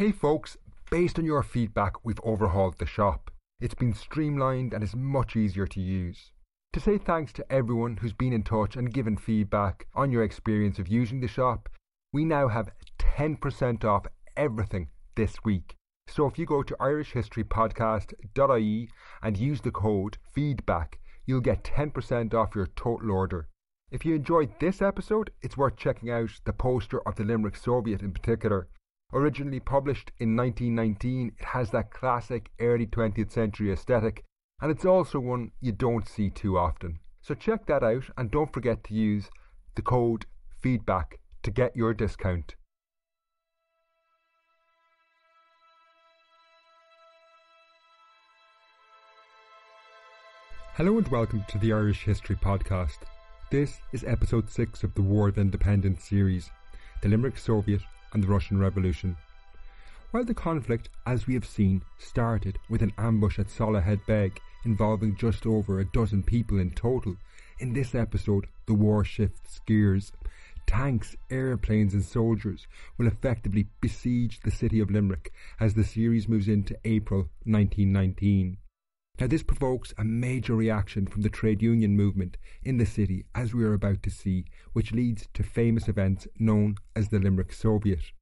Hey folks, based on your feedback, we've overhauled the shop. It's been streamlined and is much easier to use. To say thanks to everyone who's been in touch and given feedback on your experience of using the shop, we now have 10% off everything this week. So if you go to irishhistorypodcast.ie and use the code FEEDBACK, you'll get 10% off your total order. If you enjoyed this episode, it's worth checking out the poster of the Limerick Soviet in particular. Originally published in 1919, it has that classic early 20th century aesthetic, and it's also one you don't see too often. So check that out and don't forget to use the code FEEDBACK to get your discount. Hello and welcome to the Irish History Podcast. This is episode 6 of the War of Independence series, the Limerick Soviet and the Russian Revolution. While the conflict, as we have seen, started with an ambush at Solohead Beg involving just over a dozen people in total, in this episode the war shifts gears. Tanks, airplanes, and soldiers will effectively besiege the city of Limerick as the series moves into April 1919. Now, this provokes a major reaction from the trade union movement in the city, as we are about to see, which leads to famous events known as the Limerick Soviet.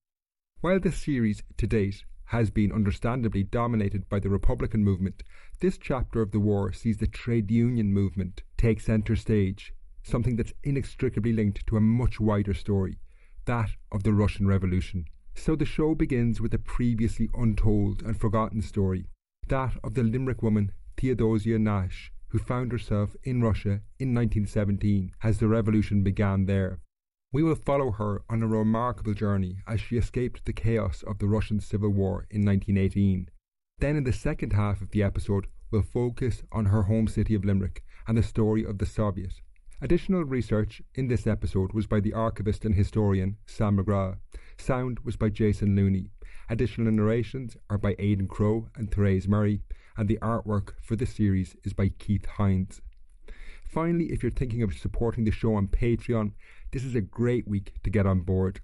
While this series, to date, has been understandably dominated by the Republican movement, this chapter of the war sees the trade union movement take centre stage, something that's inextricably linked to a much wider story, that of the Russian Revolution. So the show begins with a previously untold and forgotten story, that of the Limerick woman Theodosia Nash, who found herself in Russia in 1917 as the revolution began there. We will follow her on a remarkable journey as she escaped the chaos of the Russian Civil War in 1918. Then, in the second half of the episode, we'll focus on her home city of Limerick and the story of the Soviet. Additional research in this episode was by the archivist and historian Sam McGrath. Sound was by Jason Looney. Additional narrations are by Aidan Crow and Therese Murray and the artwork for this series is by Keith Hines. Finally, if you're thinking of supporting the show on Patreon, this is a great week to get on board.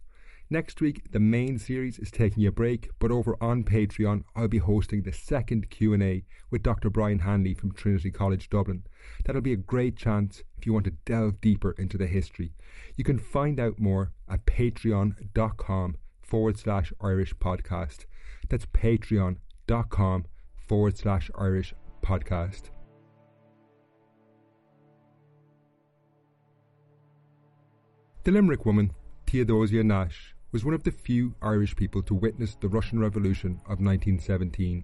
Next week, the main series is taking a break, but over on Patreon, I'll be hosting the second Q&A with Dr. Brian Hanley from Trinity College Dublin. That'll be a great chance if you want to delve deeper into the history. You can find out more at patreon.com forward slash Irish podcast. That's patreon.com forward slash Irish podcast. The Limerick woman, Theodosia Nash, was one of the few Irish people to witness the Russian Revolution of 1917.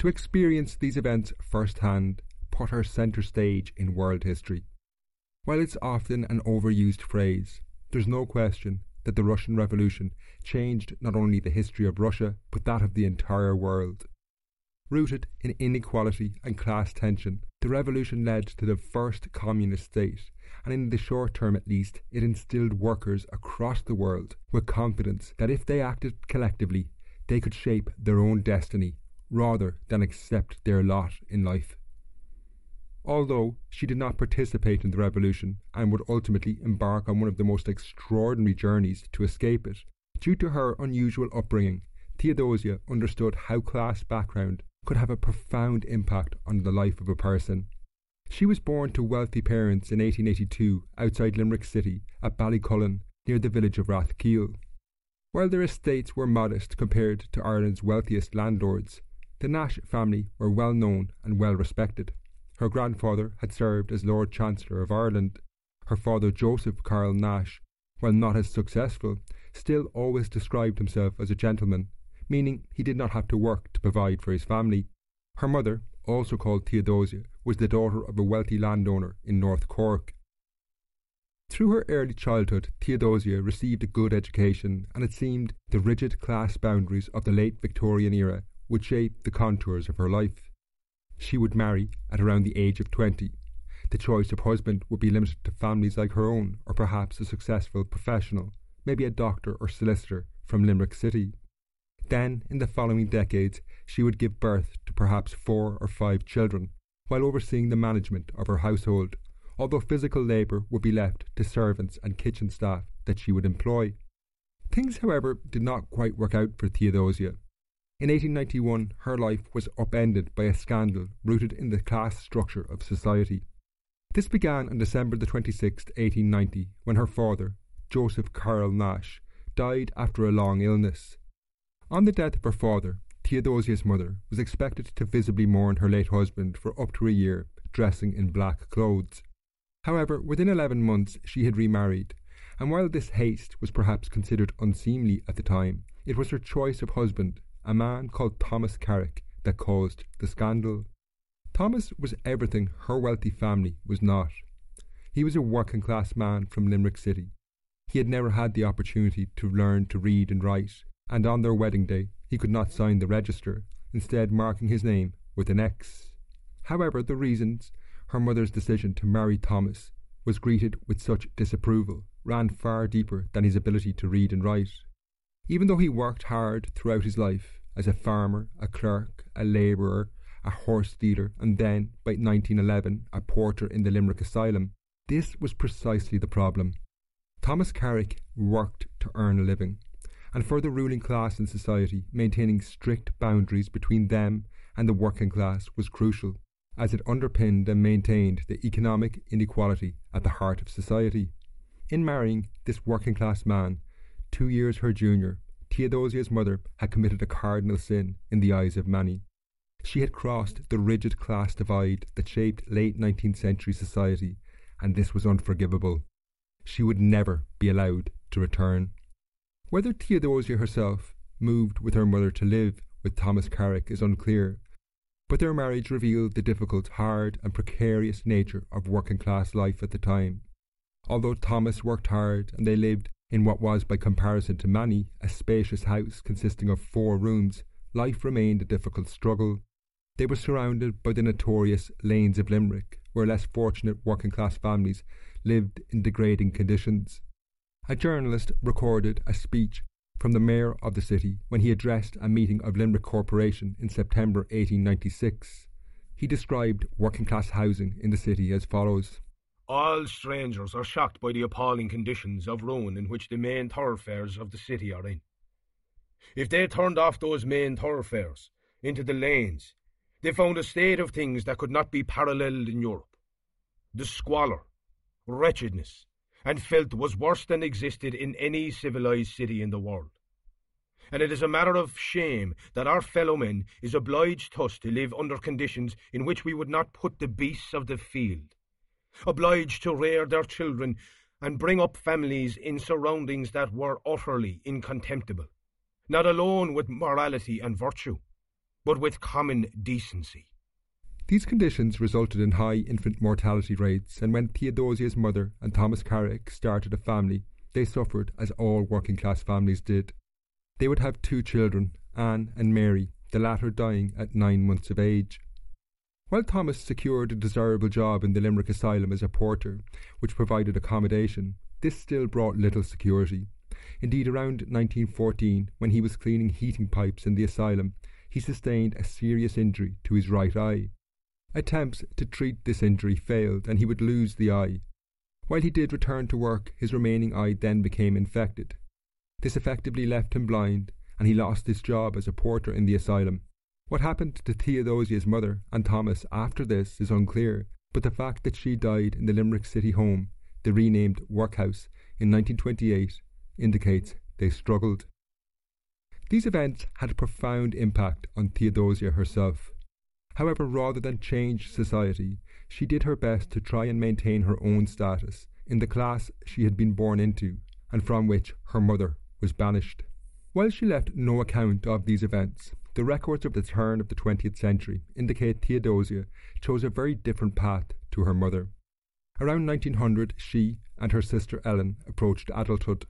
To experience these events firsthand put her centre stage in world history. While it's often an overused phrase, there's no question that the Russian Revolution changed not only the history of Russia, but that of the entire world. Rooted in inequality and class tension, the revolution led to the first communist state, and in the short term at least, it instilled workers across the world with confidence that if they acted collectively, they could shape their own destiny rather than accept their lot in life. Although she did not participate in the revolution and would ultimately embark on one of the most extraordinary journeys to escape it, Due to her unusual upbringing, Theodosia understood how class background could have a profound impact on the life of a person. She was born to wealthy parents in 1882 outside Limerick City at Ballycullen near the village of Rathkeale. While their estates were modest compared to Ireland's wealthiest landlords, the Nash family were well known and well respected. Her grandfather had served as Lord Chancellor of Ireland. Her father, Joseph Carl Nash, while not as successful, still always described himself as a gentleman, meaning he did not have to work to provide for his family. Her mother, also called Theodosia, was the daughter of a wealthy landowner in North Cork. Through her early childhood, Theodosia received a good education, and it seemed the rigid class boundaries of the late Victorian era would shape the contours of her life. She would marry at around the age of twenty. The choice of husband would be limited to families like her own, or perhaps a successful professional, maybe a doctor or solicitor from Limerick City. Then, in the following decades, she would give birth to perhaps four or five children, while overseeing the management of her household although physical labour would be left to servants and kitchen staff that she would employ. Things, however, did not quite work out for Theodosia. In 1891, her life was upended by a scandal rooted in the class structure of society. This began on December the 26th, 1890, when her father, Joseph Carl Nash, died after a long illness. On the death of her father, Theodosia's mother was expected to visibly mourn her late husband for up to a year, dressing in black clothes. However, within eleven months she had remarried, and while this haste was perhaps considered unseemly at the time, it was her choice of husband, a man called Thomas Carrick, that caused the scandal. Thomas was everything her wealthy family was not. He was a working class man from Limerick City. He had never had the opportunity to learn to read and write, and on their wedding day he could not sign the register, instead marking his name with an X. However, the reasons her mother's decision to marry Thomas was greeted with such disapproval ran far deeper than his ability to read and write. Even though he worked hard throughout his life as a farmer, a clerk, a labourer, a horse dealer, and then, by 1911, a porter in the Limerick Asylum, this was precisely the problem. Thomas Carrick worked to earn a living, and for the ruling class in society, maintaining strict boundaries between them and the working class was crucial as it underpinned and maintained the economic inequality at the heart of society. In marrying this working class man, two years her junior, Theodosia's mother had committed a cardinal sin in the eyes of many. She had crossed the rigid class divide that shaped late 19th century society, and this was unforgivable. She would never be allowed to return. Whether Theodosia herself moved with her mother to live with Thomas Carrick is unclear, but their marriage revealed the difficult, hard, and precarious nature of working class life at the time. Although Thomas worked hard and they lived in what was, by comparison to many, a spacious house consisting of four rooms, life remained a difficult struggle. They were surrounded by the notorious lanes of Limerick, where less fortunate working class families lived in degrading conditions. A journalist recorded a speech from the mayor of the city when he addressed a meeting of Limerick Corporation in September 1896. He described working class housing in the city as follows All strangers are shocked by the appalling conditions of ruin in which the main thoroughfares of the city are in. If they turned off those main thoroughfares into the lanes, they found a state of things that could not be paralleled in Europe. The squalor, wretchedness, and filth was worse than existed in any civilized city in the world. And it is a matter of shame that our fellow men is obliged thus to live under conditions in which we would not put the beasts of the field, obliged to rear their children and bring up families in surroundings that were utterly incontemptible, not alone with morality and virtue, but with common decency. These conditions resulted in high infant mortality rates, and when Theodosia's mother and Thomas Carrick started a family, they suffered as all working class families did. They would have two children, Anne and Mary, the latter dying at nine months of age. While Thomas secured a desirable job in the Limerick Asylum as a porter, which provided accommodation, this still brought little security. Indeed, around 1914, when he was cleaning heating pipes in the asylum, he sustained a serious injury to his right eye. Attempts to treat this injury failed and he would lose the eye. While he did return to work, his remaining eye then became infected. This effectively left him blind, and he lost his job as a porter in the asylum. What happened to Theodosia's mother and Thomas after this is unclear, but the fact that she died in the Limerick City home, the renamed Workhouse, in 1928 indicates they struggled. These events had a profound impact on Theodosia herself. However, rather than change society, she did her best to try and maintain her own status in the class she had been born into and from which her mother was banished. While she left no account of these events, the records of the turn of the 20th century indicate Theodosia chose a very different path to her mother. Around 1900, she and her sister Ellen approached adulthood.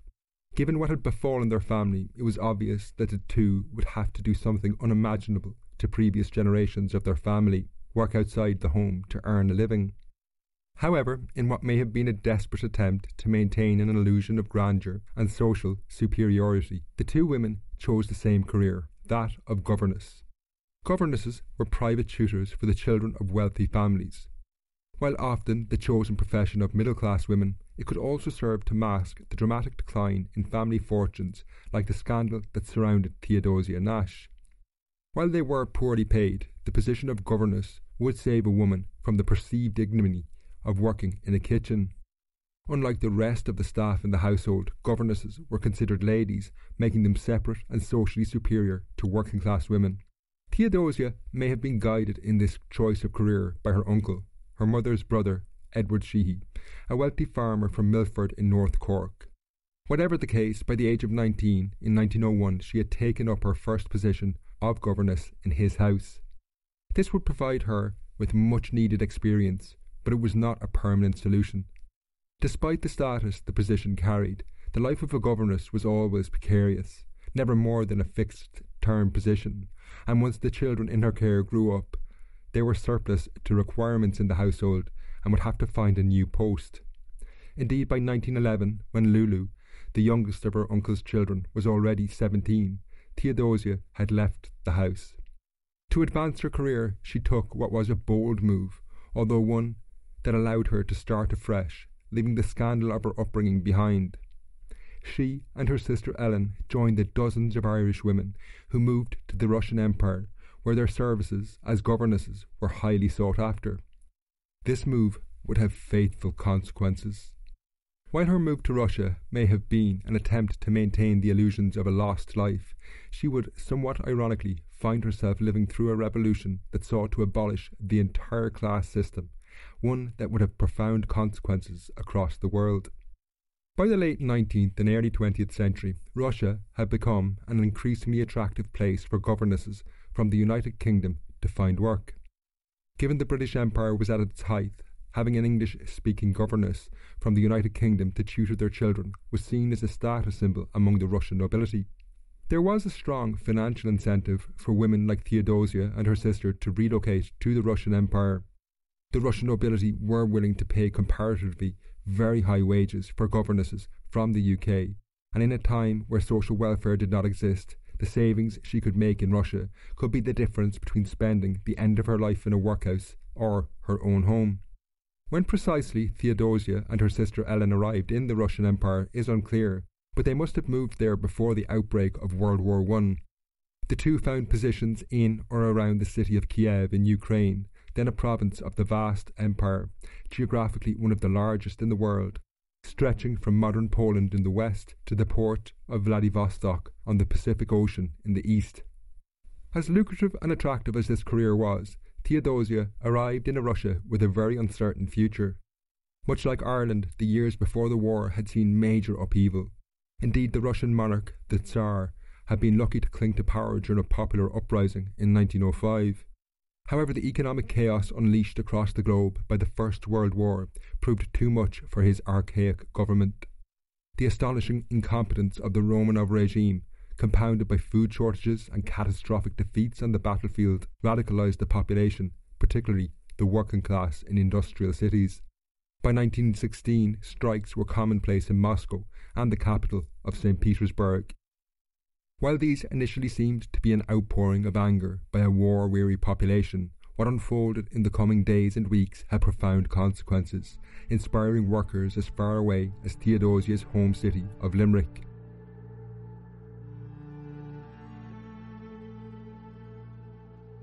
Given what had befallen their family, it was obvious that the two would have to do something unimaginable to previous generations of their family, work outside the home to earn a living. However, in what may have been a desperate attempt to maintain an illusion of grandeur and social superiority, the two women chose the same career, that of governess. Governesses were private tutors for the children of wealthy families, while often the chosen profession of middle class women, it could also serve to mask the dramatic decline in family fortunes like the scandal that surrounded Theodosia Nash. While they were poorly paid, the position of governess would save a woman from the perceived ignominy of working in a kitchen. Unlike the rest of the staff in the household, governesses were considered ladies, making them separate and socially superior to working class women. Theodosia may have been guided in this choice of career by her uncle, her mother's brother, Edward Sheehy, a wealthy farmer from Milford in North Cork. Whatever the case, by the age of 19, in 1901, she had taken up her first position of governess in his house. This would provide her with much needed experience, but it was not a permanent solution. Despite the status the position carried, the life of a governess was always precarious, never more than a fixed term position, and once the children in her care grew up, they were surplus to requirements in the household and would have to find a new post. Indeed, by 1911, when Lulu, the youngest of her uncle's children, was already 17, Theodosia had left the house. To advance her career, she took what was a bold move, although one that allowed her to start afresh, leaving the scandal of her upbringing behind. She and her sister Ellen joined the dozens of Irish women who moved to the Russian Empire where their services as governesses were highly sought after. This move would have fateful consequences. While her move to Russia may have been an attempt to maintain the illusions of a lost life, she would somewhat ironically find herself living through a revolution that sought to abolish the entire class system, one that would have profound consequences across the world. By the late 19th and early 20th century, Russia had become an increasingly attractive place for governesses from the United Kingdom to find work. Given the British Empire was at its height, having an English speaking governess from the United Kingdom to tutor their children was seen as a status symbol among the Russian nobility. There was a strong financial incentive for women like Theodosia and her sister to relocate to the Russian Empire. The Russian nobility were willing to pay comparatively very high wages for governesses from the UK, and in a time where social welfare did not exist, the savings she could make in Russia could be the difference between spending the end of her life in a workhouse or her own home. When precisely Theodosia and her sister Ellen arrived in the Russian Empire is unclear, but they must have moved there before the outbreak of World War I. The two found positions in or around the city of Kiev in Ukraine, then a province of the vast empire, geographically one of the largest in the world, stretching from modern Poland in the west to the port of Vladivostok on the Pacific Ocean in the east. As lucrative and attractive as this career was, Theodosia arrived in a Russia with a very uncertain future. Much like Ireland, the years before the war had seen major upheaval. Indeed, the Russian monarch, the Tsar, had been lucky to cling to power during a popular uprising in 1905. However, the economic chaos unleashed across the globe by the First World War proved too much for his archaic government. The astonishing incompetence of the Romanov regime, compounded by food shortages and catastrophic defeats on the battlefield, radicalized the population, particularly the working class in industrial cities. By 1916, strikes were commonplace in Moscow and the capital of St. Petersburg. While these initially seemed to be an outpouring of anger by a war weary population, what unfolded in the coming days and weeks had profound consequences, inspiring workers as far away as Theodosia's home city of Limerick.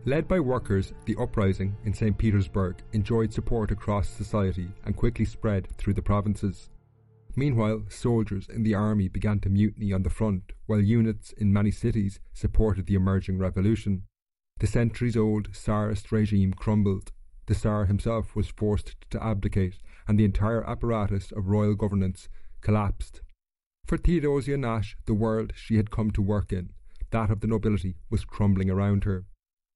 Led by workers, the uprising in St. Petersburg enjoyed support across society and quickly spread through the provinces. Meanwhile, soldiers in the army began to mutiny on the front, while units in many cities supported the emerging revolution. The centuries old Tsarist regime crumbled. The Tsar himself was forced to abdicate, and the entire apparatus of royal governance collapsed. For Theodosia Nash, the world she had come to work in, that of the nobility, was crumbling around her.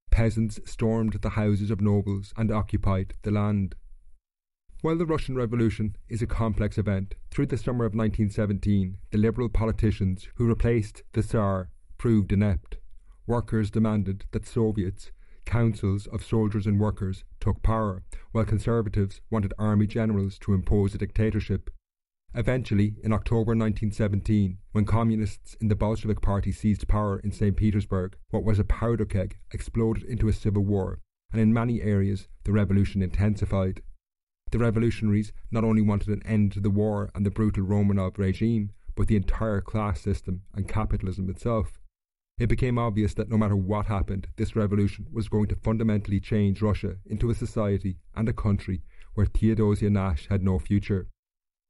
Peasants stormed the houses of nobles and occupied the land. While the Russian Revolution is a complex event, through the summer of 1917, the liberal politicians who replaced the Tsar proved inept. Workers demanded that Soviets, councils of soldiers and workers, took power, while conservatives wanted army generals to impose a dictatorship. Eventually, in October 1917, when communists in the Bolshevik Party seized power in St. Petersburg, what was a powder keg exploded into a civil war, and in many areas the revolution intensified. The revolutionaries not only wanted an end to the war and the brutal Romanov regime, but the entire class system and capitalism itself. It became obvious that no matter what happened, this revolution was going to fundamentally change Russia into a society and a country where Theodosia Nash had no future.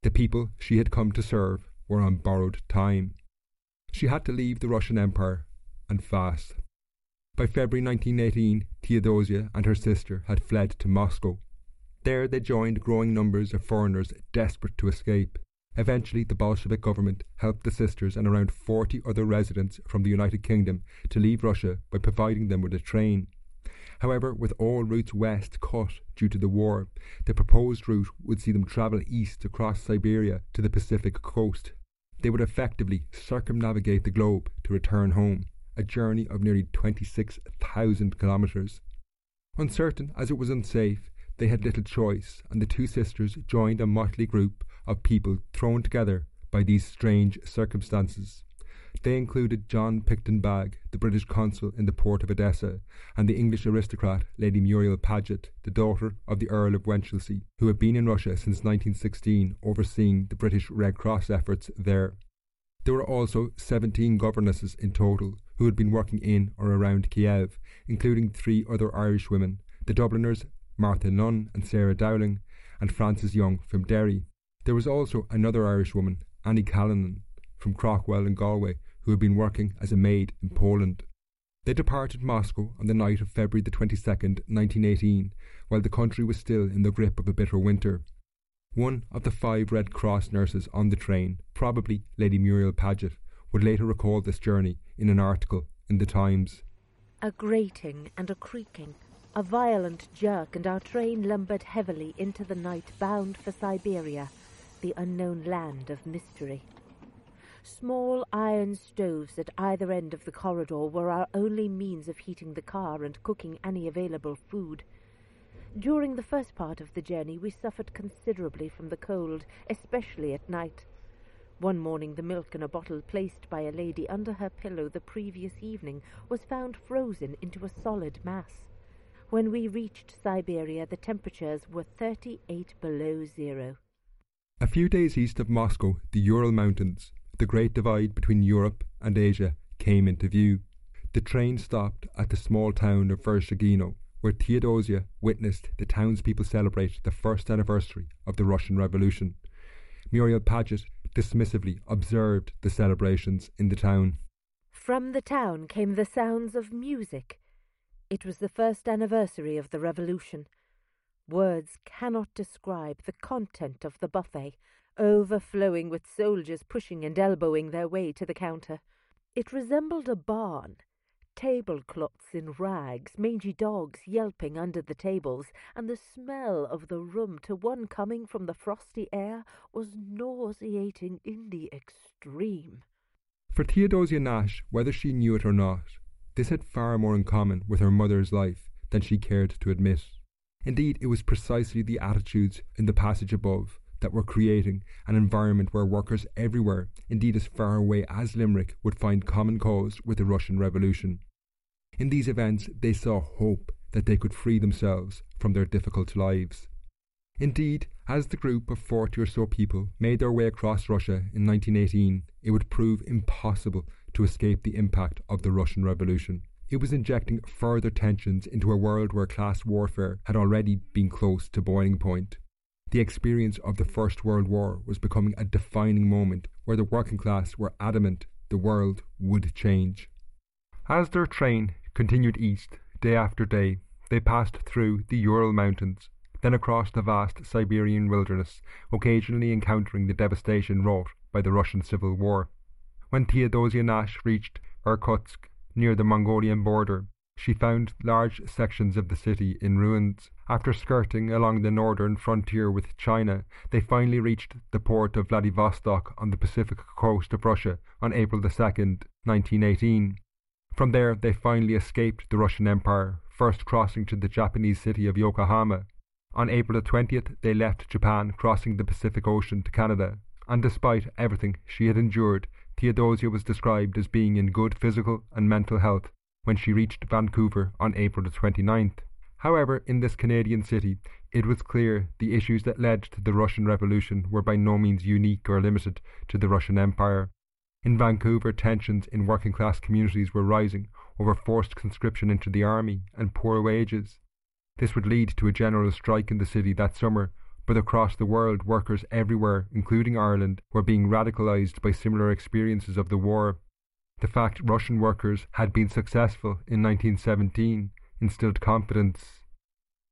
The people she had come to serve were on borrowed time. She had to leave the Russian Empire, and fast. By February 1918, Theodosia and her sister had fled to Moscow. There they joined growing numbers of foreigners desperate to escape. Eventually, the Bolshevik government helped the sisters and around 40 other residents from the United Kingdom to leave Russia by providing them with a train. However, with all routes west cut due to the war, the proposed route would see them travel east across Siberia to the Pacific coast. They would effectively circumnavigate the globe to return home, a journey of nearly 26,000 kilometres. Uncertain as it was unsafe, they had little choice, and the two sisters joined a motley group of people thrown together by these strange circumstances. They included John Picton Bagge, the British consul in the port of Odessa, and the English aristocrat Lady Muriel Paget, the daughter of the Earl of Winchilsea, who had been in Russia since 1916, overseeing the British Red Cross efforts there. There were also 17 governesses in total who had been working in or around Kiev, including three other Irish women, the Dubliners Martha Nunn and Sarah Dowling, and Frances Young from Derry. There was also another Irish woman, Annie Callanan, from Craughwell in Galway, who had been working as a maid in Poland. They departed Moscow on the night of February the 22nd, 1918, while the country was still in the grip of a bitter winter. One of the five Red Cross nurses on the train, probably Lady Muriel Paget, would later recall this journey in an article in the Times. A grating and a creaking, a violent jerk, and our train lumbered heavily into the night bound for Siberia, the unknown land of mystery. Small iron stoves at either end of the corridor were our only means of heating the car and cooking any available food. During the first part of the journey, we suffered considerably from the cold, especially at night. One morning, the milk in a bottle placed by a lady under her pillow the previous evening was found frozen into a solid mass. When we reached Siberia, the temperatures were 38 below zero. A few days east of Moscow, the Ural Mountains, the great divide between Europe and Asia came into view. The train stopped at the small town of Vereshchagino, where Theodosia witnessed the townspeople celebrate the first anniversary of the Russian Revolution. Muriel Paget dismissively observed the celebrations in the town. From the town came the sounds of music. It was the first anniversary of the Revolution. Words cannot describe the content of the buffet, overflowing with soldiers pushing and elbowing their way to the counter. It resembled a barn. Tablecloths in rags, mangy dogs yelping under the tables, and the smell of the room to one coming from the frosty air was nauseating in the extreme. For Theodosia Nash, whether she knew it or not, this had far more in common with her mother's life than she cared to admit. Indeed, it was precisely the attitudes in the passage above that were creating an environment where workers everywhere, indeed as far away as Limerick, would find common cause with the Russian Revolution. In these events, they saw hope that they could free themselves from their difficult lives. Indeed, as the group of 40 or so people made their way across Russia in 1918, it would prove impossible to escape the impact of the Russian Revolution. it was injecting further tensions into a world where class warfare had already been close to boiling point. The experience of the First World War was becoming a defining moment where the working class were adamant the world would change. As their train continued east day after day, they passed through the Ural Mountains, then across the vast Siberian wilderness, occasionally encountering the devastation wrought by the Russian Civil War. When Theodosia Nash reached Irkutsk, near the Mongolian border, she found large sections of the city in ruins. After skirting along the northern frontier with China, they finally reached the port of Vladivostok on the Pacific coast of Russia on April 2, 1918. From there, they finally escaped the Russian Empire, first crossing to the Japanese city of Yokohama. On April 20th, they left Japan, crossing the Pacific Ocean to Canada, and despite everything she had endured, Theodosia was described as being in good physical and mental health when she reached Vancouver on April the 29th. However, in this Canadian city, it was clear the issues that led to the Russian Revolution were by no means unique or limited to the Russian Empire. In Vancouver, tensions in working class communities were rising over forced conscription into the army and poor wages. This would lead to a general strike in the city that summer, but across the world, workers everywhere, including Ireland, were being radicalised by similar experiences of the war. The fact Russian workers had been successful in 1917 instilled confidence.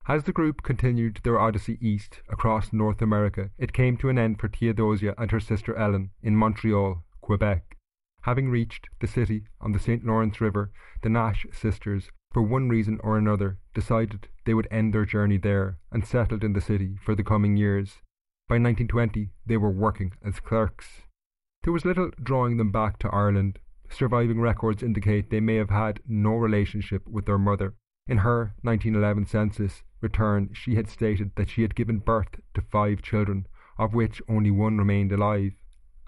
As the group continued their odyssey east across North America, it came to an end for Theodosia and her sister Ellen in Montreal, Quebec. Having reached the city on the St. Lawrence River, the Nash sisters for one reason or another, decided they would end their journey there and settled in the city for the coming years. By 1920, they were working as clerks. There was little drawing them back to Ireland. Surviving records indicate they may have had no relationship with their mother. In her 1911 census return, she had stated that she had given birth to five children, of which only one remained alive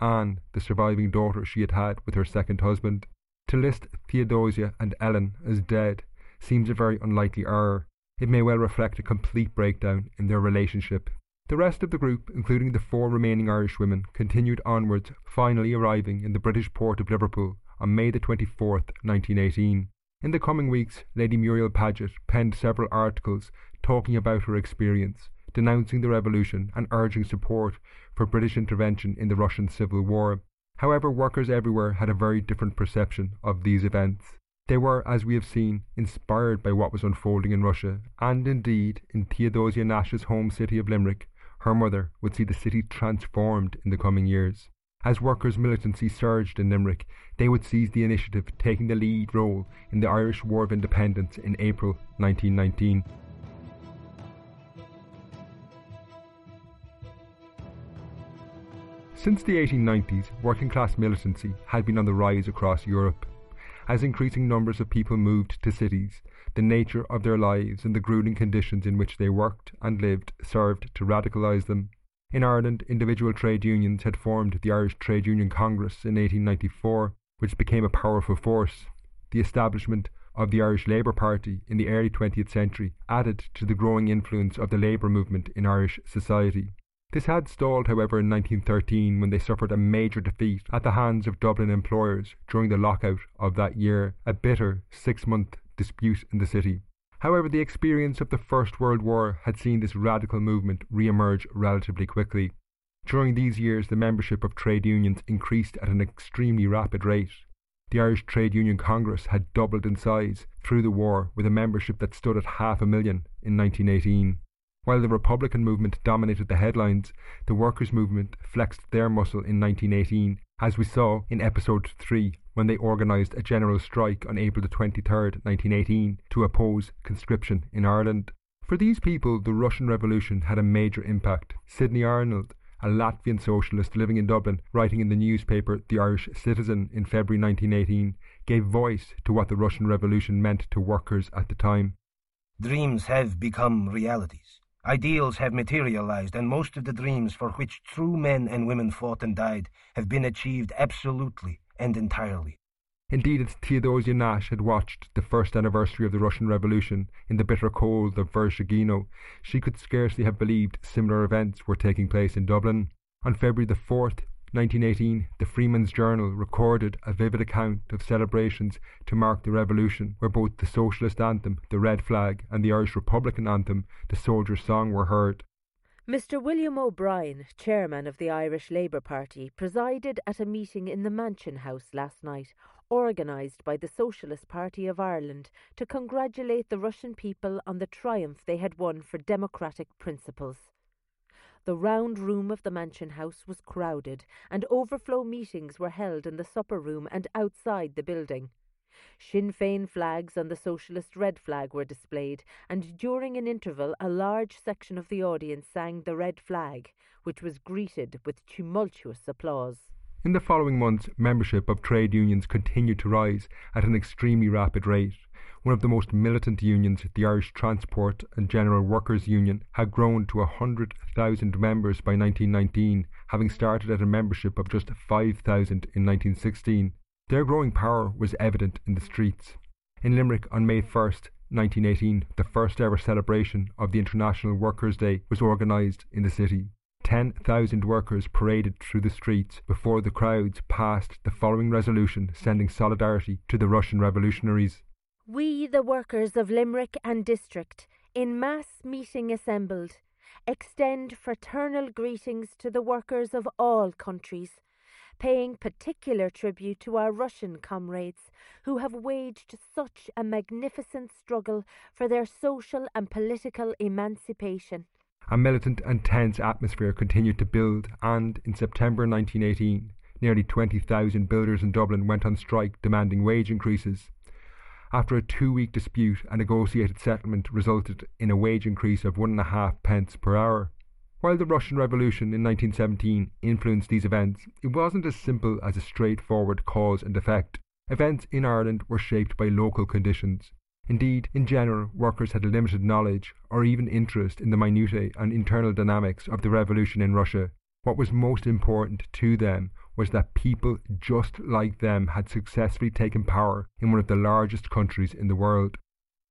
Anne, the surviving daughter she had had with her second husband. To list Theodosia and Ellen as dead seems a very unlikely error. It may well reflect a complete breakdown in their relationship. The rest of the group, including the four remaining Irish women, continued onwards, finally arriving in the British port of Liverpool on May the 24th, 1918. In the coming weeks, Lady Muriel Paget penned several articles talking about her experience, denouncing the revolution and urging support for British intervention in the Russian Civil War. However, workers everywhere had a very different perception of these events. They were, as we have seen, inspired by what was unfolding in Russia, and indeed, in Theodosia Nash's home city of Limerick, her mother would see the city transformed in the coming years. As workers' militancy surged in Limerick, they would seize the initiative, taking the lead role in the Irish War of Independence in April 1919. Since the 1890s, working class militancy had been on the rise across Europe. As increasing numbers of people moved to cities, the nature of their lives and the grueling conditions in which they worked and lived served to radicalise them. In Ireland, individual trade unions had formed the Irish Trade Union Congress in 1894, which became a powerful force. The establishment of the Irish Labour Party in the early 20th century added to the growing influence of the labour movement in Irish society. This had stalled, however, in 1913 when they suffered a major defeat at the hands of Dublin employers during the lockout of that year, a bitter six month dispute in the city. However, the experience of the First World War had seen this radical movement re emerge relatively quickly. During these years, the membership of trade unions increased at an extremely rapid rate. The Irish Trade Union Congress had doubled in size through the war, with a membership that stood at half a million in 1918. While the Republican movement dominated the headlines, the workers' movement flexed their muscle in 1918, as we saw in episode 3 when they organised a general strike on April 23, 1918, to oppose conscription in Ireland. For these people, the Russian Revolution had a major impact. Sidney Arnold, a Latvian socialist living in Dublin, writing in the newspaper The Irish Citizen in February 1918, gave voice to what the Russian Revolution meant to workers at the time. Dreams have become realities. Ideals have materialized, and most of the dreams for which true men and women fought and died have been achieved absolutely and entirely. Indeed, as Theodosia Nash had watched the first anniversary of the Russian Revolution in the bitter cold of Vereshchagino, she could scarcely have believed similar events were taking place in Dublin. On February the 4th, 1918, the Freeman's Journal recorded a vivid account of celebrations to mark the revolution, where both the socialist anthem, the Red Flag, and the Irish Republican anthem, the Soldier's Song, were heard. Mr. William O'Brien, chairman of the Irish Labour Party, presided at a meeting in the Mansion House last night, organised by the Socialist Party of Ireland to congratulate the Russian people on the triumph they had won for democratic principles. The round room of the Mansion House was crowded, and overflow meetings were held in the supper room and outside the building. Sinn Féin flags and the Socialist red flag were displayed, and during an interval a large section of the audience sang the red flag, which was greeted with tumultuous applause. In the following months, membership of trade unions continued to rise at an extremely rapid rate. One of the most militant unions, the Irish Transport and General Workers Union, had grown to a hundred thousand members by 1919, having started at a membership of just 5,000 in 1916. Their growing power was evident in the streets. In Limerick on May 1st, 1918, the first ever celebration of the International Workers' Day was organised in the city. 10,000 workers paraded through the streets before the crowds passed the following resolution sending solidarity to the Russian revolutionaries. We, the workers of Limerick and district, in mass meeting assembled, extend fraternal greetings to the workers of all countries paying particular tribute to our Russian comrades who have waged such a magnificent struggle for their social and political emancipation. A militant and tense atmosphere continued to build, and in September 1918, nearly 20,000 builders in Dublin went on strike demanding wage increases. After a two week dispute, a negotiated settlement resulted in a wage increase of one and a half pence per hour. While the Russian Revolution in 1917 influenced these events, it wasn't as simple as a straightforward cause and effect. Events in Ireland were shaped by local conditions. Indeed, in general, workers had a limited knowledge or even interest in the minutiae and internal dynamics of the revolution in Russia. What was most important to them was that people just like them had successfully taken power in one of the largest countries in the world.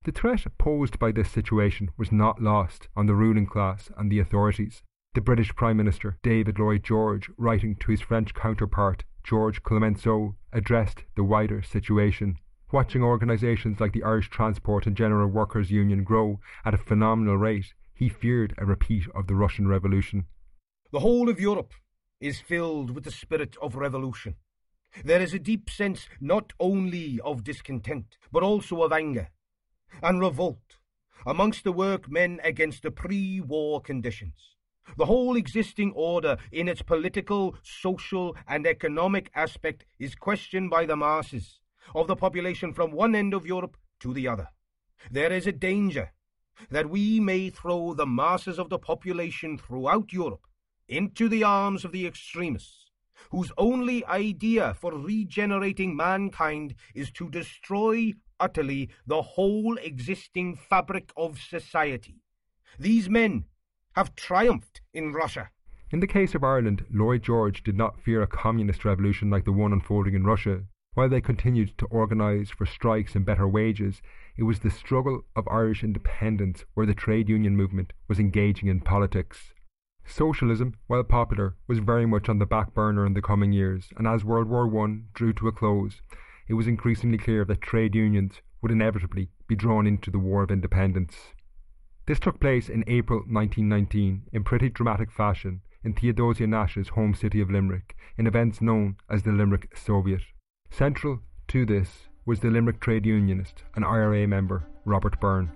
The threat posed by this situation was not lost on the ruling class and the authorities. The British Prime Minister, David Lloyd George, writing to his French counterpart, George Clemenceau, addressed the wider situation. Watching organisations like the Irish Transport and General Workers Union grow at a phenomenal rate, he feared a repeat of the Russian Revolution. The whole of Europe is filled with the spirit of revolution. There is a deep sense not only of discontent, but also of anger and revolt amongst the workmen against the pre war conditions. The whole existing order, in its political, social, and economic aspect, is questioned by the masses of the population from one end of Europe to the other. There is a danger that we may throw the masses of the population throughout Europe into the arms of the extremists, whose only idea for regenerating mankind is to destroy utterly the whole existing fabric of society. These men have triumphed in Russia. In the case of Ireland, Lloyd George did not fear a communist revolution like the one unfolding in Russia. While they continued to organise for strikes and better wages, it was the struggle of Irish independence where the trade union movement was engaging in politics. Socialism, while popular, was very much on the back burner in the coming years, and as World War I drew to a close, it was increasingly clear that trade unions would inevitably be drawn into the War of Independence. This took place in April 1919 in pretty dramatic fashion in Theodosia Nash's home city of Limerick in events known as the Limerick Soviet. Central to this was the Limerick trade unionist and IRA member Robert Byrne.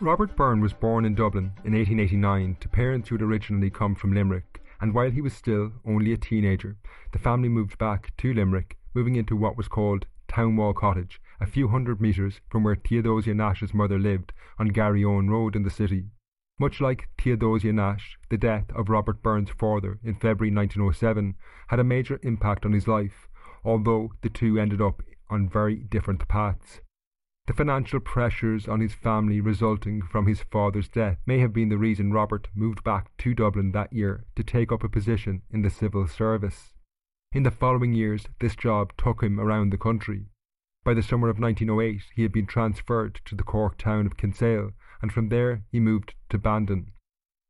Robert Byrne was born in Dublin in 1889 to parents who had originally come from Limerick, and while he was still only a teenager, the family moved back to Limerick, moving into what was called Townwall Cottage, a few hundred metres from where Theodosia Nash's mother lived on Garryowen Road in the city. Much like Theodosia Nash, the death of Robert Byrne's father in February 1907 had a major impact on his life, although the two ended up on very different paths. The financial pressures on his family resulting from his father's death may have been the reason Robert moved back to Dublin that year to take up a position in the civil service. In the following years, this job took him around the country. By the summer of 1908, he had been transferred to the Cork town of Kinsale and from there he moved to Bandon.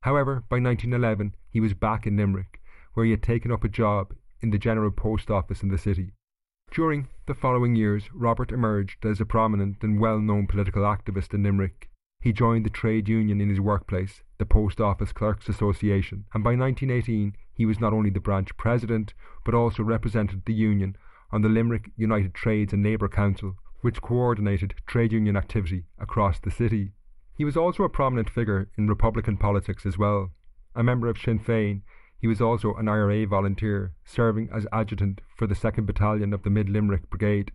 However, by 1911 he was back in Limerick, where he had taken up a job in the General Post Office in the city. During the following years, Robert emerged as a prominent and well known political activist in Limerick. He joined the trade union in his workplace, the Post Office Clerks Association, and by 1918 he was not only the branch president, but also represented the union on the Limerick United Trades and Labour Council, which coordinated trade union activity across the city. He was also a prominent figure in Republican politics as well. A member of Sinn Féin, he was also an IRA volunteer, serving as adjutant for the 2nd Battalion of the Mid Limerick Brigade.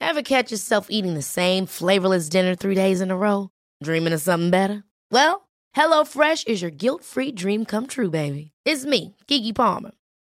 Ever catch yourself eating the same flavorless dinner three days in a row? Dreaming of something better? Well, HelloFresh is your guilt free dream come true, baby. It's me, Keke Palmer.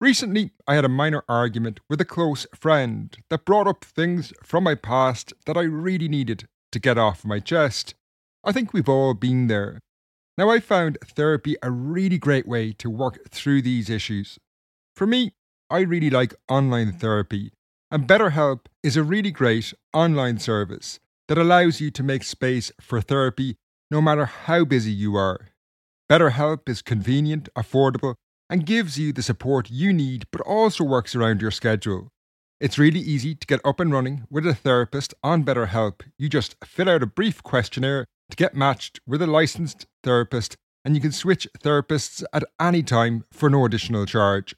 Recently, I had a minor argument with a close friend that brought up things from my past that I really needed to get off my chest. I think we've all been there. Now, I found therapy a really great way to work through these issues. For me, I really like online therapy, and BetterHelp is a really great online service that allows you to make space for therapy no matter how busy you are. BetterHelp is convenient, affordable, and gives you the support you need, but also works around your schedule. It's really easy to get up and running with a therapist on BetterHelp. You just fill out a brief questionnaire to get matched with a licensed therapist, and you can switch therapists at any time for no additional charge.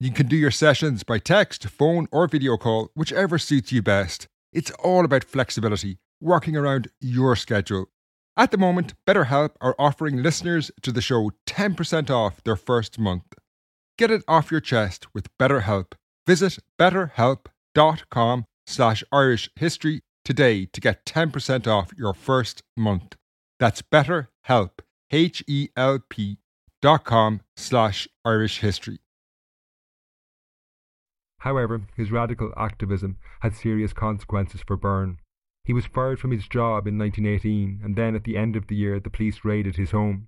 You can do your sessions by text, phone, or video call, whichever suits you best. It's all about flexibility, working around your schedule. At the moment, BetterHelp are offering listeners to the show 10% off their first month. Get it off your chest with BetterHelp. Visit betterhelp.com slash Irish history today to get 10% off your first month. That's betterhelp, H-E-L-P dot com slash Irish history. However, his radical activism had serious consequences for Byrne. He was fired from his job in 1918, and then at the end of the year, the police raided his home.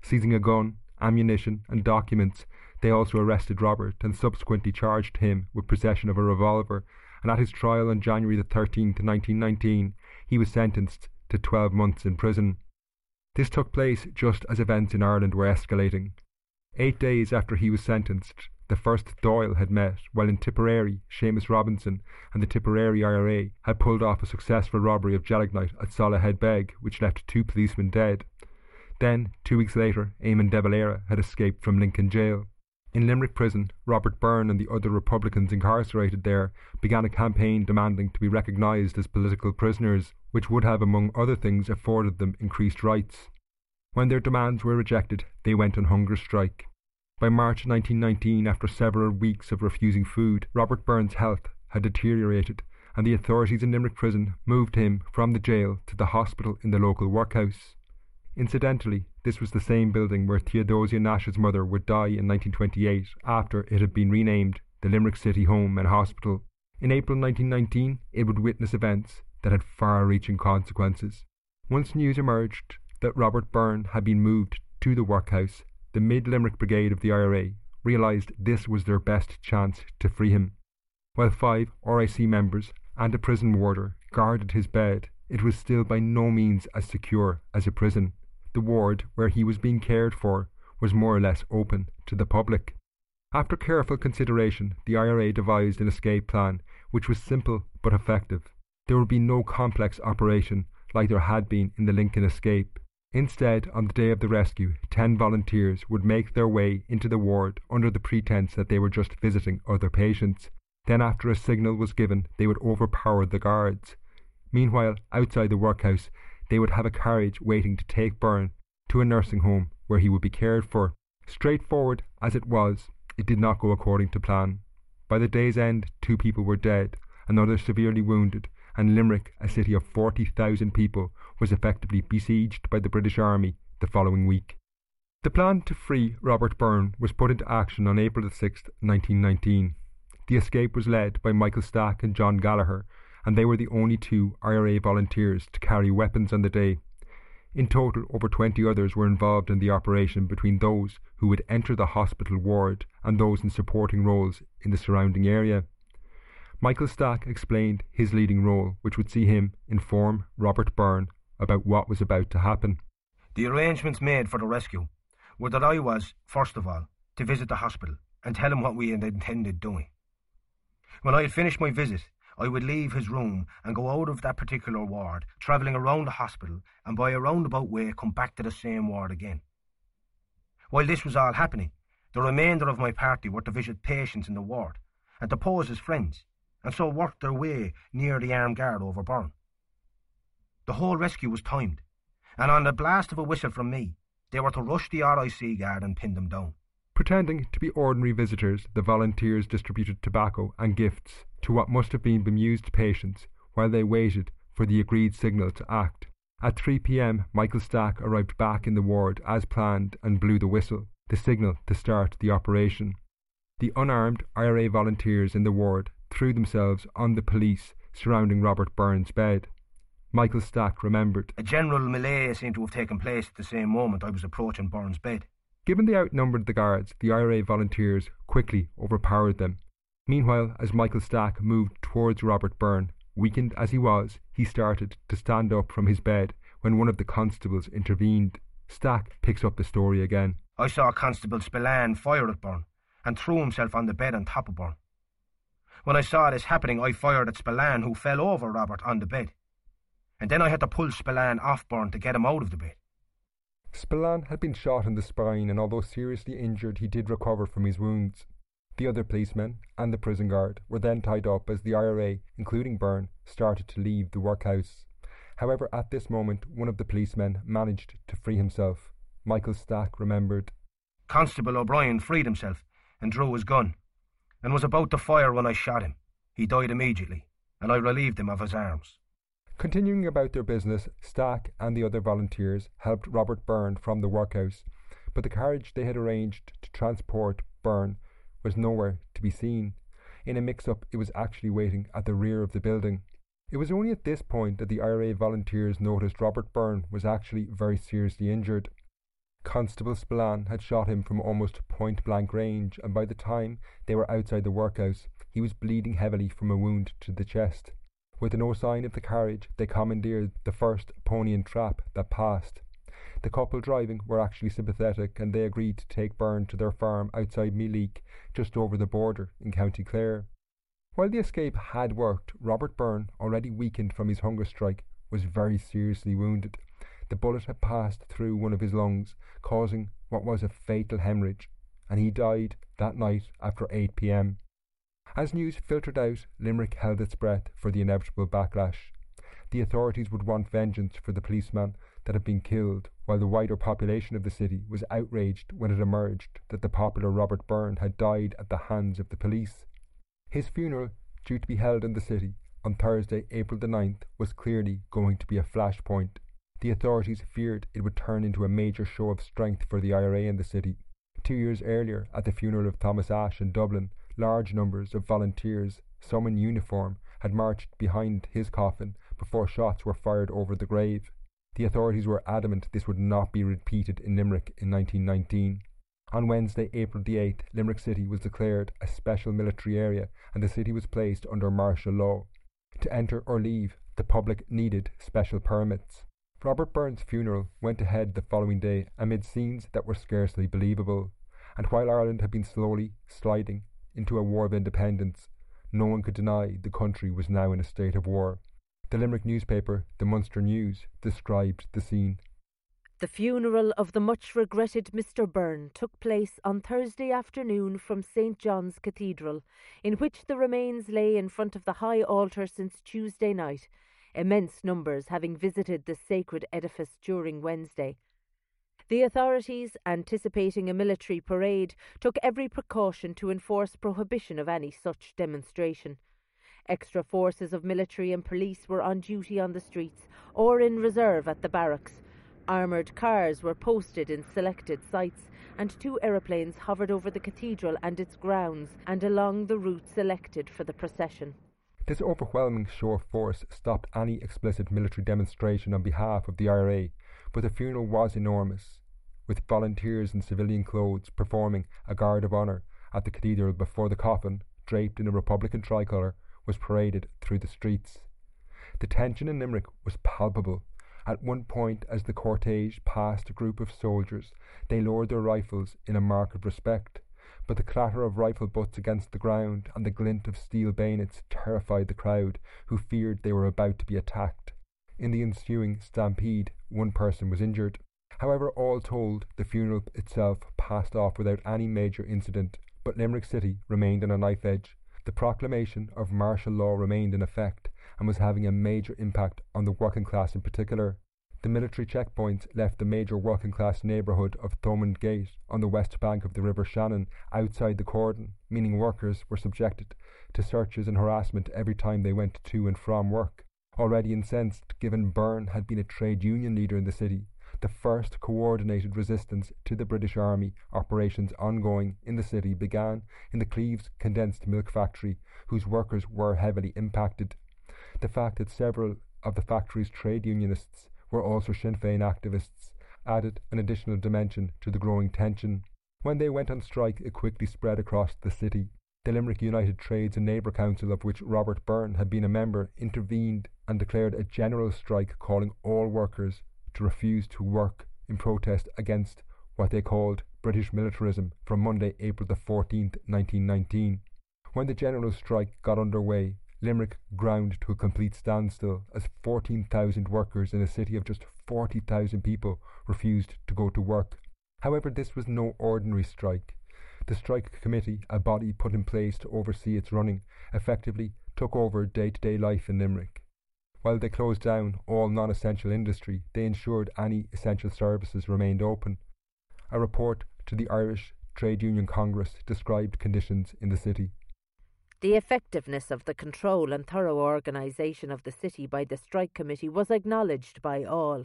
Seizing a gun, ammunition, and documents, they also arrested Robert and subsequently charged him with possession of a revolver. And at his trial on January the 13th, 1919, he was sentenced to 12 months in prison. This took place just as events in Ireland were escalating. Eight days after he was sentenced, the first Dáil had met, while in Tipperary, Seamus Robinson and the Tipperary IRA had pulled off a successful robbery of Gelignite at Soloheadbeg, which left two policemen dead. Then, two weeks later, Eamon de Valera had escaped from Lincoln Jail. In Limerick Prison, Robert Byrne and the other Republicans incarcerated there began a campaign demanding to be recognised as political prisoners, which would have, among other things, afforded them increased rights. When their demands were rejected, they went on hunger strike. By March 1919, after several weeks of refusing food, Robert Byrne's health had deteriorated, and the authorities in Limerick Prison moved him from the jail to the hospital in the local workhouse. Incidentally, this was the same building where Theodosia Nash's mother would die in 1928 after it had been renamed the Limerick City Home and Hospital. In April 1919, it would witness events that had far reaching consequences. Once news emerged that Robert Byrne had been moved to the workhouse, the Mid Limerick Brigade of the IRA realised this was their best chance to free him. While five RIC members and a prison warder guarded his bed, it was still by no means as secure as a prison. The ward where he was being cared for was more or less open to the public. After careful consideration, the IRA devised an escape plan which was simple but effective. There would be no complex operation like there had been in the Lincoln escape. Instead, on the day of the rescue, ten volunteers would make their way into the ward under the pretence that they were just visiting other patients. Then, after a signal was given, they would overpower the guards. Meanwhile, outside the workhouse, they would have a carriage waiting to take Byrne to a nursing home where he would be cared for. Straightforward as it was, it did not go according to plan. By the day's end, two people were dead, another severely wounded, and Limerick, a city of 40,000 people, was effectively besieged by the British Army the following week. The plan to free Robert Byrne was put into action on April 6, 1919. The escape was led by Michael Stack and John Gallagher, and they were the only two IRA volunteers to carry weapons on the day. In total, over 20 others were involved in the operation between those who would enter the hospital ward and those in supporting roles in the surrounding area. Michael Stack explained his leading role, which would see him inform Robert Byrne about what was about to happen. The arrangements made for the rescue were that I was, first of all, to visit the hospital and tell him what we had intended doing. When I had finished my visit, I would leave his room and go out of that particular ward, travelling around the hospital, and by a roundabout way come back to the same ward again. While this was all happening, the remainder of my party were to visit patients in the ward and to pose as friends, and so worked their way near the armed guard over Byrne. The whole rescue was timed, and on the blast of a whistle from me, they were to rush the RIC guard and pin them down. Pretending to be ordinary visitors, the volunteers distributed tobacco and gifts to what must have been bemused patients while they waited for the agreed signal to act. At 3 p.m., Michael Stack arrived back in the ward as planned and blew the whistle, the signal to start the operation. The unarmed IRA volunteers in the ward threw themselves on the police surrounding Robert Byrne's bed. Michael Stack remembered. A general melee seemed to have taken place at the same moment I was approaching Byrne's bed. Given they outnumbered the guards, the IRA volunteers quickly overpowered them. Meanwhile, as Michael Stack moved towards Robert Byrne, weakened as he was, he started to stand up from his bed when one of the constables intervened. Stack picks up the story again. I saw Constable Spillane fire at Byrne and threw himself on the bed on top of Byrne. When I saw this happening, I fired at Spillane, who fell over Robert on the bed. And then I had to pull Spillane off Byrne to get him out of the bed. Spillane had been shot in the spine, and although seriously injured, he did recover from his wounds. The other policemen and the prison guard were then tied up as the IRA, including Byrne, started to leave the workhouse. However, at this moment, one of the policemen managed to free himself. Michael Stack remembered. Constable O'Brien freed himself and drew his gun, and was about to fire when I shot him. He died immediately, and I relieved him of his arms. Continuing about their business, Stack and the other volunteers helped Robert Byrne from the workhouse, but the carriage they had arranged to transport Byrne was nowhere to be seen. In a mix up, it was actually waiting at the rear of the building. It was only at this point that the IRA volunteers noticed Robert Byrne was actually very seriously injured. Constable Spillane had shot him from almost point blank range, and by the time they were outside the workhouse, he was bleeding heavily from a wound to the chest. With no sign of the carriage, they commandeered the first pony and trap that passed. The couple driving were actually sympathetic and they agreed to take Byrne to their farm outside Meelick, just over the border in County Clare. While the escape had worked, Robert Byrne, already weakened from his hunger strike, was very seriously wounded. The bullet had passed through one of his lungs, causing what was a fatal hemorrhage, and he died that night after 8 pm. As news filtered out, Limerick held its breath for the inevitable backlash. The authorities would want vengeance for the policeman that had been killed, while the wider population of the city was outraged when it emerged that the popular Robert Byrne had died at the hands of the police. His funeral, due to be held in the city on Thursday, April the 9th, was clearly going to be a flashpoint. The authorities feared it would turn into a major show of strength for the IRA in the city. Two years earlier, at the funeral of Thomas Ashe in Dublin, large numbers of volunteers, some in uniform, had marched behind his coffin before shots were fired over the grave. The authorities were adamant this would not be repeated in Limerick in 1919. On Wednesday, April the 8th, Limerick City was declared a special military area and the city was placed under martial law. To enter or leave, the public needed special permits. Robert Byrne's funeral went ahead the following day amid scenes that were scarcely believable, and while Ireland had been slowly sliding into a war of independence, no one could deny the country was now in a state of war. The Limerick newspaper, the Munster News, described the scene. The funeral of the much regretted Mr. Byrne took place on Thursday afternoon from St. John's Cathedral, in which the remains lay in front of the high altar since Tuesday night, immense numbers having visited the sacred edifice during Wednesday. The authorities, anticipating a military parade, took every precaution to enforce prohibition of any such demonstration. Extra forces of military and police were on duty on the streets or in reserve at the barracks Armoured cars were posted in selected sites, and two aeroplanes hovered over the cathedral and its grounds and along the route selected for the procession. This overwhelming show of force stopped any explicit military demonstration on behalf of the IRA, but the funeral was enormous, with volunteers in civilian clothes performing a guard of honour at the cathedral before the coffin, draped in a Republican tricolour, was paraded through the streets. The tension in Limerick was palpable at one point, as the cortege passed a group of soldiers, they lowered their rifles in a mark of respect, but the clatter of rifle butts against the ground and the glint of steel bayonets terrified the crowd, who feared they were about to be attacked. In the ensuing stampede, one person was injured. However, all told, the funeral itself passed off without any major incident, but Limerick City remained on a knife edge. The proclamation of martial law remained in effect, and was having a major impact on the working class in particular. The military checkpoints left the major working class neighbourhood of Thomond Gate on the west bank of the River Shannon outside the cordon, meaning workers were subjected to searches and harassment every time they went to and from work. Already incensed, given Byrne had been a trade union leader in the city, the first coordinated resistance to the British Army operations ongoing in the city began in the Cleeve's condensed milk factory, whose workers were heavily impacted the fact that several of the factory's trade unionists were also Sinn Féin activists added an additional dimension to the growing tension. When they went on strike, it quickly spread across the city. The Limerick United Trades and Labour Council, of which Robert Byrne had been a member, intervened and declared a general strike calling all workers to refuse to work in protest against what they called British militarism from Monday, April the 14th, 1919. When the general strike got under way, Limerick ground to a complete standstill as 14,000 workers in a city of just 40,000 people refused to go to work. However, this was no ordinary strike. The strike committee, a body put in place to oversee its running, effectively took over day to day life in Limerick. While they closed down all non essential industry, they ensured any essential services remained open. A report to the Irish Trade Union Congress described conditions in the city. The effectiveness of the control and thorough organisation of the city by the strike committee was acknowledged by all.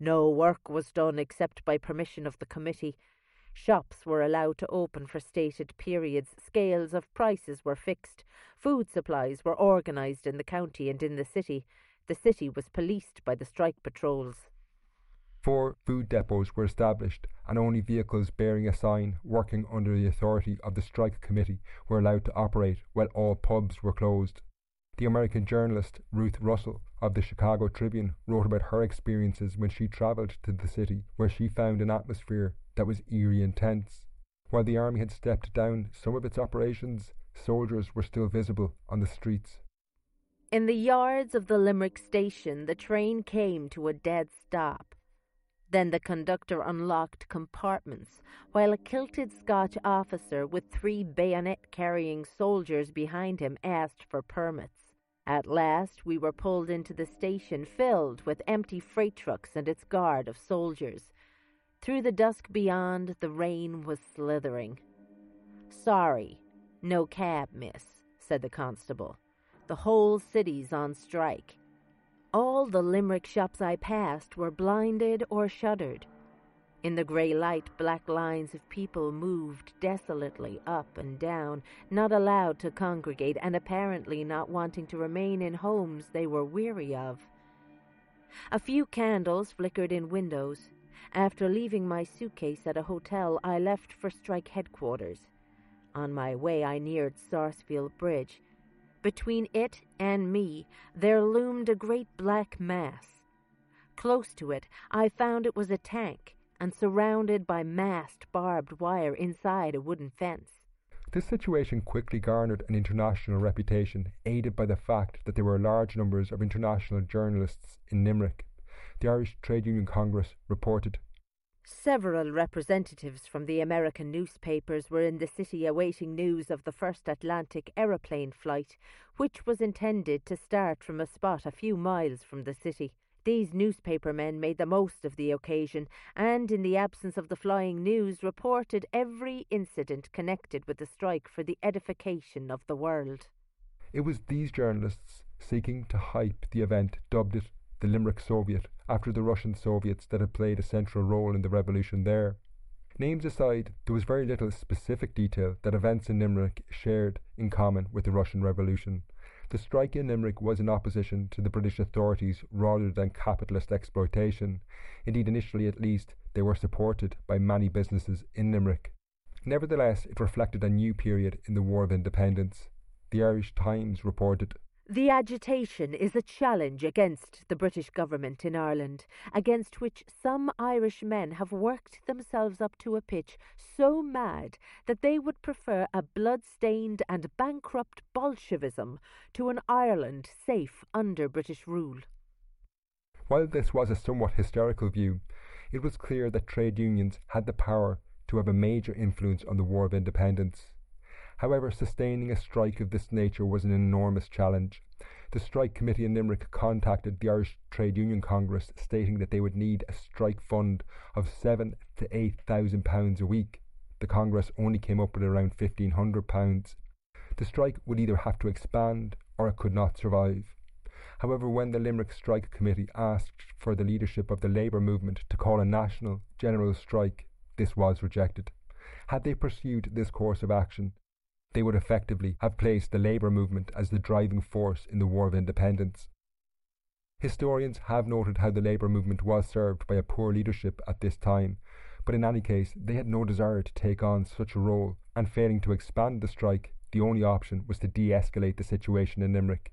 No work was done except by permission of the committee. Shops were allowed to open for stated periods, scales of prices were fixed, food supplies were organised in the county and in the city. The city was policed by the strike patrols. Four food depots were established, and only vehicles bearing a sign working under the authority of the strike committee were allowed to operate while all pubs were closed. The American journalist Ruth Russell of the Chicago Tribune wrote about her experiences when she travelled to the city, where she found an atmosphere that was eerie and tense. While the army had stepped down some of its operations, soldiers were still visible on the streets. In the yards of the Limerick station, the train came to a dead stop. Then the conductor unlocked compartments, while a kilted Scotch officer with three bayonet carrying soldiers behind him asked for permits. At last we were pulled into the station filled with empty freight trucks and its guard of soldiers. Through the dusk beyond, the rain was slithering. Sorry, no cab, miss, said the constable. The whole city's on strike. All the Limerick shops I passed were blinded or shuttered. In the grey light, black lines of people moved desolately up and down, not allowed to congregate, and apparently not wanting to remain in homes they were weary of. A few candles flickered in windows. After leaving my suitcase at a hotel, I left for strike headquarters. On my way, I neared Sarsfield Bridge. Between it and me there loomed a great black mass. Close to it I found it was a tank and surrounded by massed barbed wire inside a wooden fence. This situation quickly garnered an international reputation, aided by the fact that there were large numbers of international journalists in Limerick. The Irish Trade Union Congress reported Several representatives from the American newspapers were in the city awaiting news of the first Atlantic aeroplane flight, which was intended to start from a spot a few miles from the city. These newspaper men made the most of the occasion and, in the absence of the flying news, reported every incident connected with the strike for the edification of the world. It was these journalists seeking to hype the event dubbed it the Limerick Soviet after the Russian Soviets that had played a central role in the revolution there. Names aside, there was very little specific detail that events in Limerick shared in common with the Russian Revolution. The strike in Limerick was in opposition to the British authorities rather than capitalist exploitation. Indeed, initially at least, they were supported by many businesses in Limerick. Nevertheless, it reflected a new period in the War of Independence. The Irish Times reported the agitation is a challenge against the British government in Ireland, against which some Irish men have worked themselves up to a pitch so mad that they would prefer a blood-stained and bankrupt Bolshevism to an Ireland safe under British rule. While this was a somewhat hysterical view, it was clear that trade unions had the power to have a major influence on the War of Independence. However, sustaining a strike of this nature was an enormous challenge. The strike committee in Limerick contacted the Irish Trade Union Congress, stating that they would need a strike fund of seven to eight thousand pounds a week. The Congress only came up with around fifteen hundred pounds. The strike would either have to expand or it could not survive. However, when the Limerick Strike Committee asked for the leadership of the labour movement to call a national general strike, this was rejected. Had they pursued this course of action, they would effectively have placed the labour movement as the driving force in the War of Independence. Historians have noted how the labour movement was served by a poor leadership at this time, but in any case, they had no desire to take on such a role, and failing to expand the strike, the only option was to de escalate the situation in Limerick.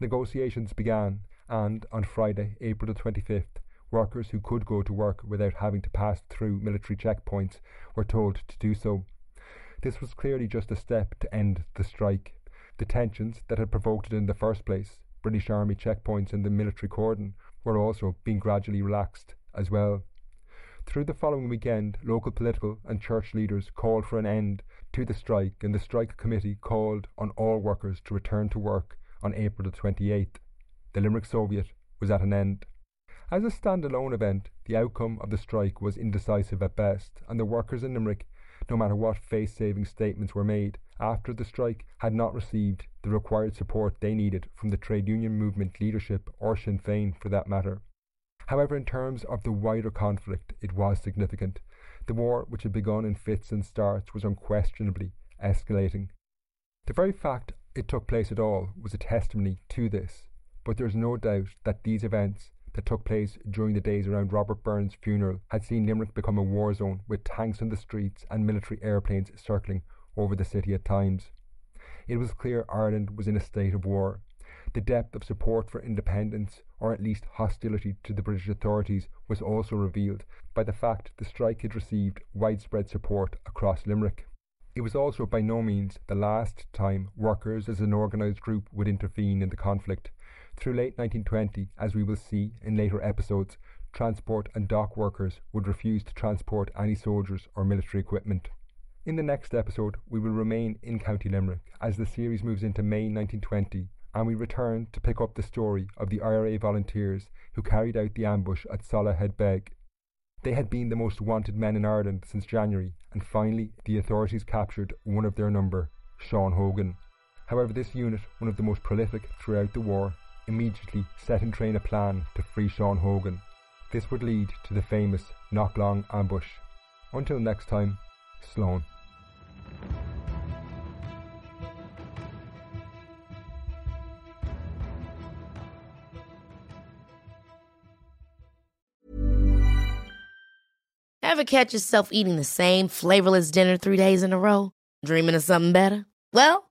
Negotiations began, and on Friday, April the 25th, workers who could go to work without having to pass through military checkpoints were told to do so. This was clearly just a step to end the strike. The tensions that had provoked it in the first place, British Army checkpoints and the military cordon, were also being gradually relaxed as well. Through the following weekend, local political and church leaders called for an end to the strike, and the strike committee called on all workers to return to work on April the 28th. The Limerick Soviet was at an end. As a standalone event, the outcome of the strike was indecisive at best, and the workers in Limerick no matter what face saving statements were made, after the strike had not received the required support they needed from the trade union movement leadership or Sinn Féin for that matter. However, in terms of the wider conflict, it was significant. The war, which had begun in fits and starts, was unquestionably escalating. The very fact it took place at all was a testimony to this, but there is no doubt that these events that took place during the days around Robert Byrne's funeral had seen Limerick become a war zone with tanks on the streets and military airplanes circling over the city at times. It was clear Ireland was in a state of war. The depth of support for independence, or at least hostility to the British authorities, was also revealed by the fact the strike had received widespread support across Limerick. It was also by no means the last time workers as an organised group would intervene in the conflict. Through late 1920, as we will see in later episodes, transport and dock workers would refuse to transport any soldiers or military equipment. In the next episode, we will remain in County Limerick as the series moves into May 1920 and we return to pick up the story of the IRA volunteers who carried out the ambush at Soloheadbeg. They had been the most wanted men in Ireland since January, and finally the authorities captured one of their number, Sean Hogan. However, this unit, one of the most prolific throughout the war, immediately set in train a plan to free Sean Hogan. This would lead to the famous Knocklong ambush. Until next time, Slán. Ever catch yourself eating the same flavorless dinner three days in a row? Dreaming of something better? Well,